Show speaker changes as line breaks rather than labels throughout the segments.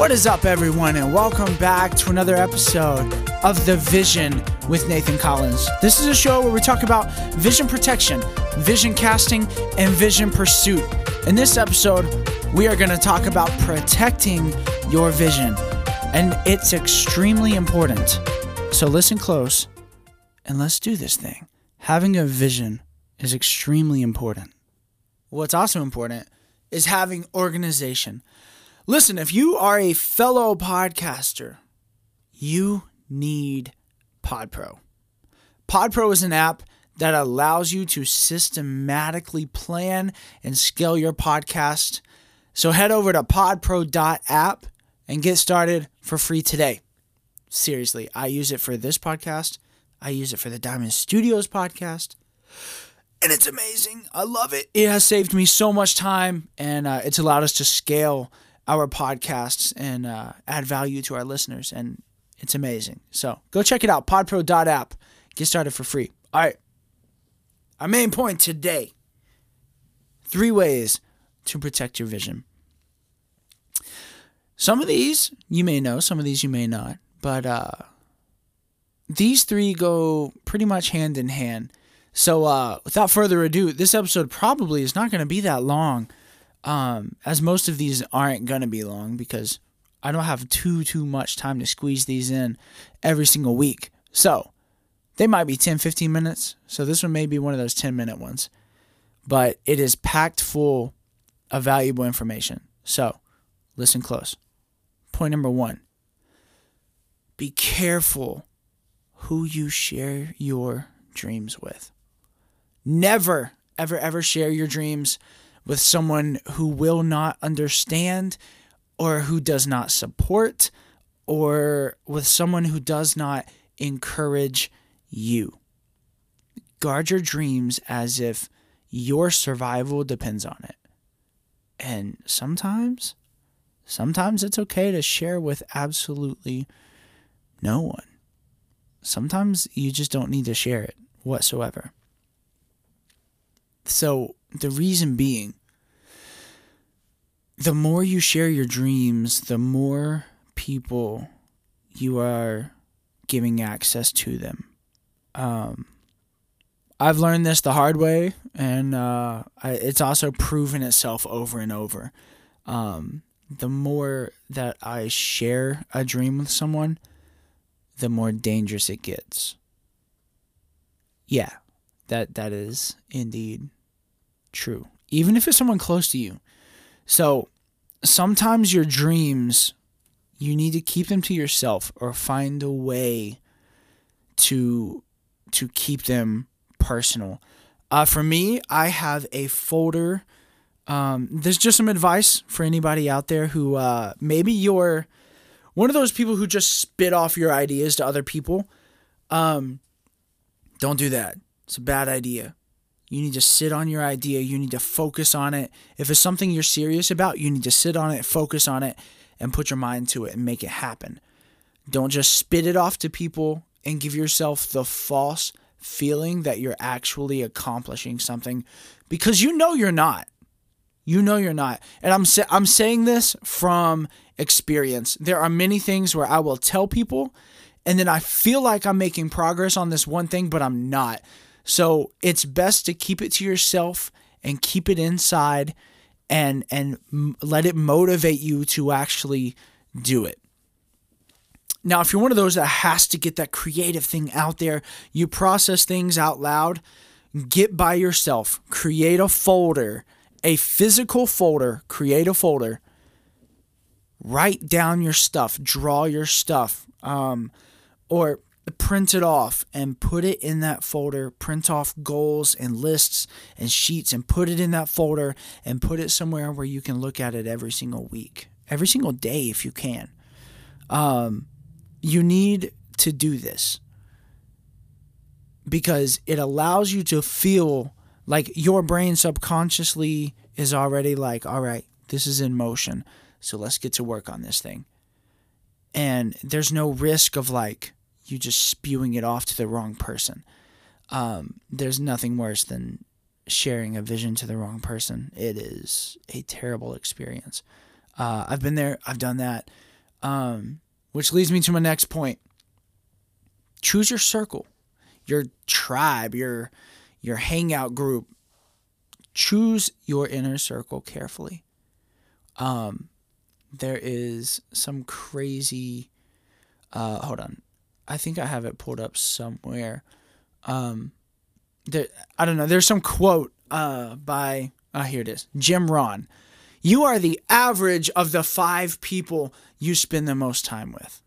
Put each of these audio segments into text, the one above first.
What is up, everyone, and welcome back to another episode of The Vision with Nathan Collins. This is a show where we talk about vision protection, vision casting, and vision pursuit. In this episode, we are going to talk about protecting your vision, and it's extremely important. So listen close and let's do this thing. Having a vision is extremely important. What's also important is having organization. Listen, if you are a fellow podcaster, you need PodPro. PodPro is an app that allows you to systematically plan and scale your podcast. So head over to podpro.app and get started for free today. Seriously, I use it for this podcast. I use it for the Diamond Studios podcast. And it's amazing. I love it. It has saved me so much time and uh, it's allowed us to scale our podcasts and uh, add value to our listeners. And it's amazing. So go check it out podpro.app. Get started for free. All right. Our main point today three ways to protect your vision. Some of these you may know, some of these you may not, but uh, these three go pretty much hand in hand. So, uh, without further ado, this episode probably is not going to be that long, um, as most of these aren't going to be long because I don't have too too much time to squeeze these in every single week. So, they might be 10, 15 minutes. So, this one may be one of those 10 minute ones, but it is packed full of valuable information. So, listen close. Point number one be careful who you share your dreams with. Never, ever, ever share your dreams with someone who will not understand or who does not support or with someone who does not encourage you. Guard your dreams as if your survival depends on it. And sometimes, sometimes it's okay to share with absolutely no one sometimes you just don't need to share it whatsoever. So, the reason being, the more you share your dreams, the more people you are giving access to them. Um, I've learned this the hard way, and uh, I, it's also proven itself over and over. Um, the more that I share a dream with someone, the more dangerous it gets. Yeah, that that is indeed true. Even if it's someone close to you. So sometimes your dreams you need to keep them to yourself or find a way to to keep them personal. Uh, for me, I have a folder. Um, there's just some advice for anybody out there who uh, maybe you're one of those people who just spit off your ideas to other people. Um, don't do that. It's a bad idea. You need to sit on your idea. You need to focus on it. If it's something you're serious about, you need to sit on it, focus on it, and put your mind to it and make it happen. Don't just spit it off to people and give yourself the false feeling that you're actually accomplishing something because you know you're not. You know you're not. And I'm sa- I'm saying this from experience. There are many things where I will tell people and then I feel like I'm making progress on this one thing, but I'm not. So it's best to keep it to yourself and keep it inside and and let it motivate you to actually do it. Now, if you're one of those that has to get that creative thing out there, you process things out loud, get by yourself, create a folder, a physical folder, create a folder write down your stuff, draw your stuff, um, or print it off and put it in that folder. Print off goals and lists and sheets and put it in that folder and put it somewhere where you can look at it every single week, every single day if you can. Um, you need to do this because it allows you to feel like your brain subconsciously is already like, all right, this is in motion. So let's get to work on this thing. And there's no risk of like you just spewing it off to the wrong person. Um, there's nothing worse than sharing a vision to the wrong person. It is a terrible experience. Uh, I've been there, I've done that. Um, which leads me to my next point. Choose your circle, your tribe, your your hangout group. Choose your inner circle carefully. Um, there is some crazy. Uh, hold on, I think I have it pulled up somewhere. Um, there, I don't know. There's some quote uh by uh, here it is, Jim Rohn. You are the average of the five people you spend the most time with.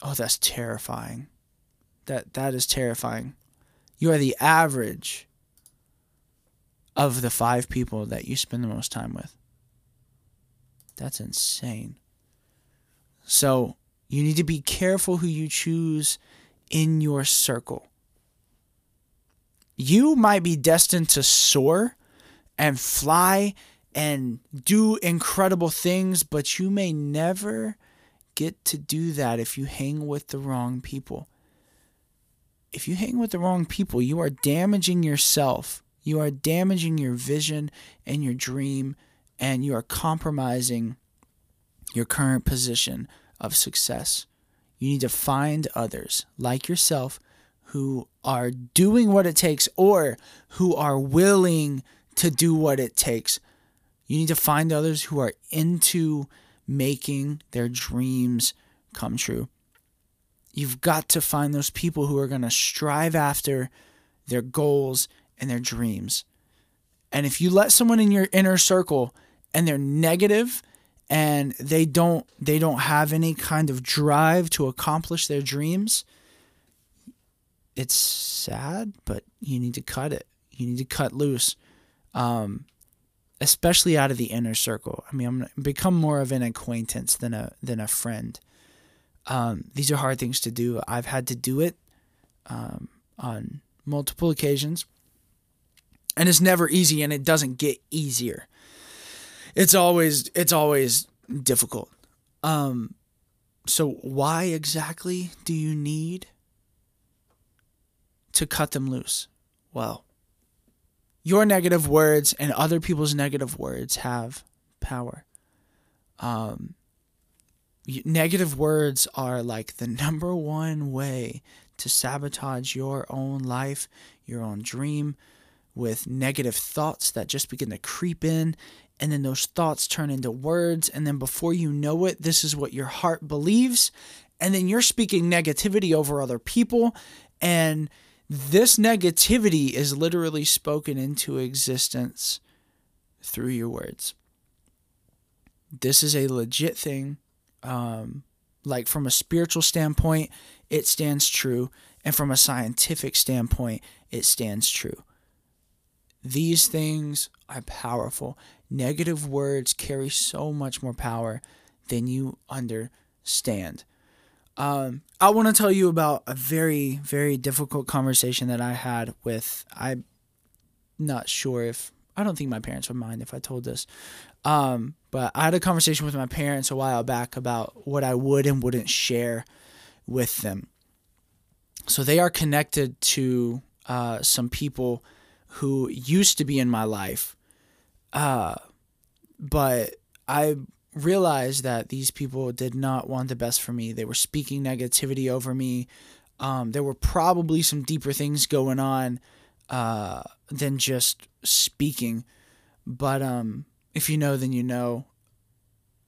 Oh, that's terrifying. That that is terrifying. You are the average of the five people that you spend the most time with. That's insane. So, you need to be careful who you choose in your circle. You might be destined to soar and fly and do incredible things, but you may never get to do that if you hang with the wrong people. If you hang with the wrong people, you are damaging yourself. You are damaging your vision and your dream, and you are compromising your current position of success. You need to find others like yourself who are doing what it takes or who are willing to do what it takes you need to find others who are into making their dreams come true. You've got to find those people who are going to strive after their goals and their dreams. And if you let someone in your inner circle and they're negative and they don't they don't have any kind of drive to accomplish their dreams, it's sad, but you need to cut it. You need to cut loose. Um, especially out of the inner circle. I mean, I'm become more of an acquaintance than a than a friend. Um, these are hard things to do. I've had to do it um, on multiple occasions, and it's never easy, and it doesn't get easier. It's always it's always difficult. Um, so why exactly do you need to cut them loose? Well, your negative words and other people's negative words have power. Um, negative words are like the number one way to sabotage your own life, your own dream, with negative thoughts that just begin to creep in. And then those thoughts turn into words. And then before you know it, this is what your heart believes. And then you're speaking negativity over other people. And this negativity is literally spoken into existence through your words. This is a legit thing. Um, like from a spiritual standpoint, it stands true. And from a scientific standpoint, it stands true. These things are powerful. Negative words carry so much more power than you understand. Um, I want to tell you about a very, very difficult conversation that I had with. I'm not sure if I don't think my parents would mind if I told this. Um, but I had a conversation with my parents a while back about what I would and wouldn't share with them. So they are connected to uh, some people who used to be in my life, uh, but I realized that these people did not want the best for me. They were speaking negativity over me. Um, there were probably some deeper things going on uh, than just speaking. But um, if you know, then you know.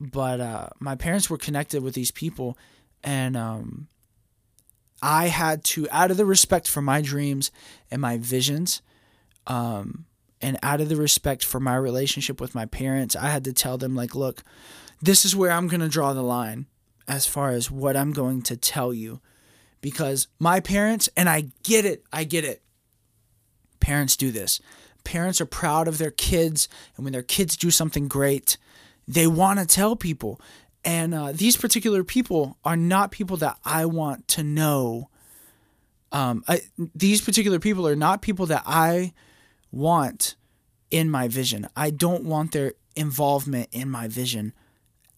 But uh, my parents were connected with these people, and um, I had to, out of the respect for my dreams and my visions, um, and out of the respect for my relationship with my parents, I had to tell them, like, look, this is where I'm going to draw the line as far as what I'm going to tell you. Because my parents, and I get it, I get it. Parents do this. Parents are proud of their kids, and when their kids do something great, they want to tell people. And uh, these particular people are not people that I want to know. Um, I, these particular people are not people that I want in my vision. I don't want their involvement in my vision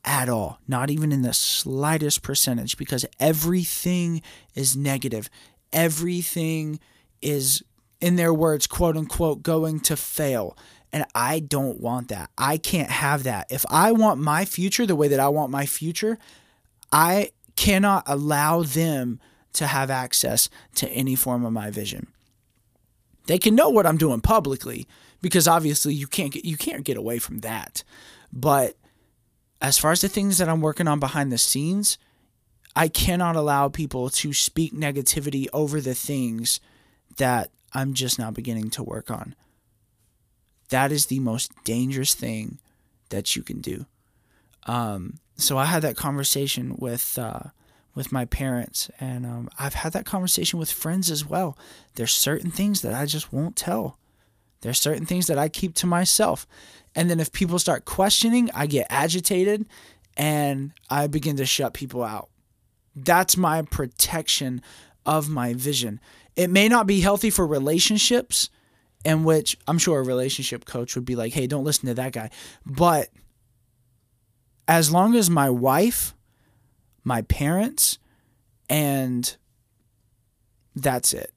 at all, not even in the slightest percentage, because everything is negative. Everything is, in their words, quote unquote, going to fail. And I don't want that. I can't have that. If I want my future the way that I want my future, I cannot allow them to have access to any form of my vision. They can know what I'm doing publicly because obviously you can't get you can't get away from that. But as far as the things that I'm working on behind the scenes, I cannot allow people to speak negativity over the things that I'm just now beginning to work on. That is the most dangerous thing that you can do. Um, so I had that conversation with uh, with my parents, and um, I've had that conversation with friends as well. There's certain things that I just won't tell. There's certain things that I keep to myself, and then if people start questioning, I get agitated, and I begin to shut people out. That's my protection of my vision. It may not be healthy for relationships, in which I'm sure a relationship coach would be like, hey, don't listen to that guy. But as long as my wife, my parents, and that's it.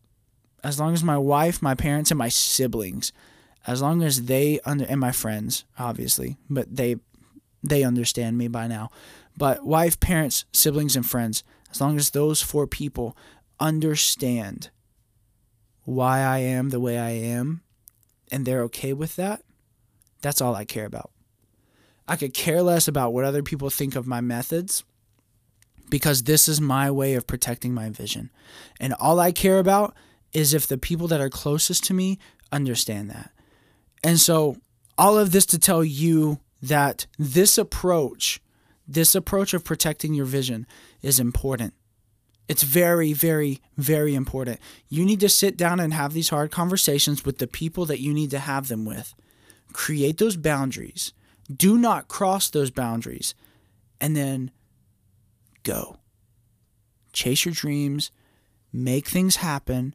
As long as my wife, my parents, and my siblings, as long as they under and my friends, obviously, but they they understand me by now. But wife, parents, siblings, and friends, as long as those four people understand why I am the way I am and they're okay with that, that's all I care about. I could care less about what other people think of my methods because this is my way of protecting my vision. And all I care about is if the people that are closest to me understand that. And so, all of this to tell you that this approach, this approach of protecting your vision is important. It's very, very, very important. You need to sit down and have these hard conversations with the people that you need to have them with. Create those boundaries. Do not cross those boundaries. And then go. Chase your dreams, make things happen,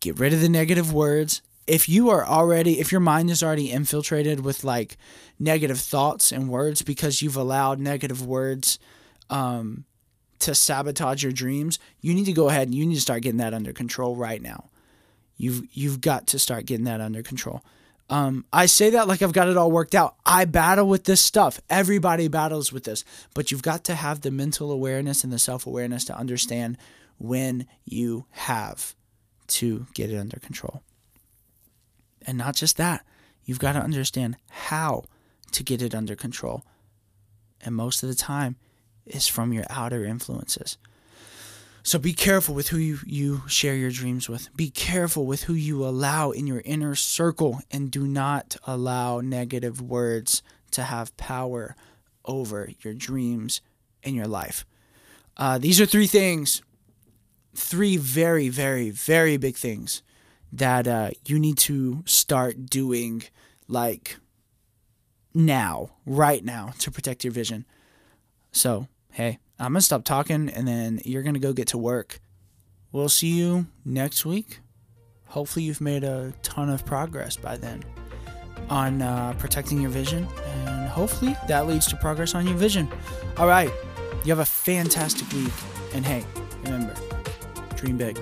get rid of the negative words. If you are already, if your mind is already infiltrated with like negative thoughts and words because you've allowed negative words um, to sabotage your dreams, you need to go ahead and you need to start getting that under control right now. You've you've got to start getting that under control. Um, I say that like I've got it all worked out. I battle with this stuff. Everybody battles with this, but you've got to have the mental awareness and the self awareness to understand when you have to get it under control. And not just that, you've got to understand how to get it under control. And most of the time, is from your outer influences. So be careful with who you, you share your dreams with. Be careful with who you allow in your inner circle and do not allow negative words to have power over your dreams and your life. Uh, these are three things, three very, very, very big things that uh, you need to start doing like now, right now, to protect your vision. So, hey, I'm going to stop talking and then you're going to go get to work. We'll see you next week. Hopefully, you've made a ton of progress by then on uh, protecting your vision, and hopefully, that leads to progress on your vision. All right, you have a fantastic week, and hey, remember, dream big.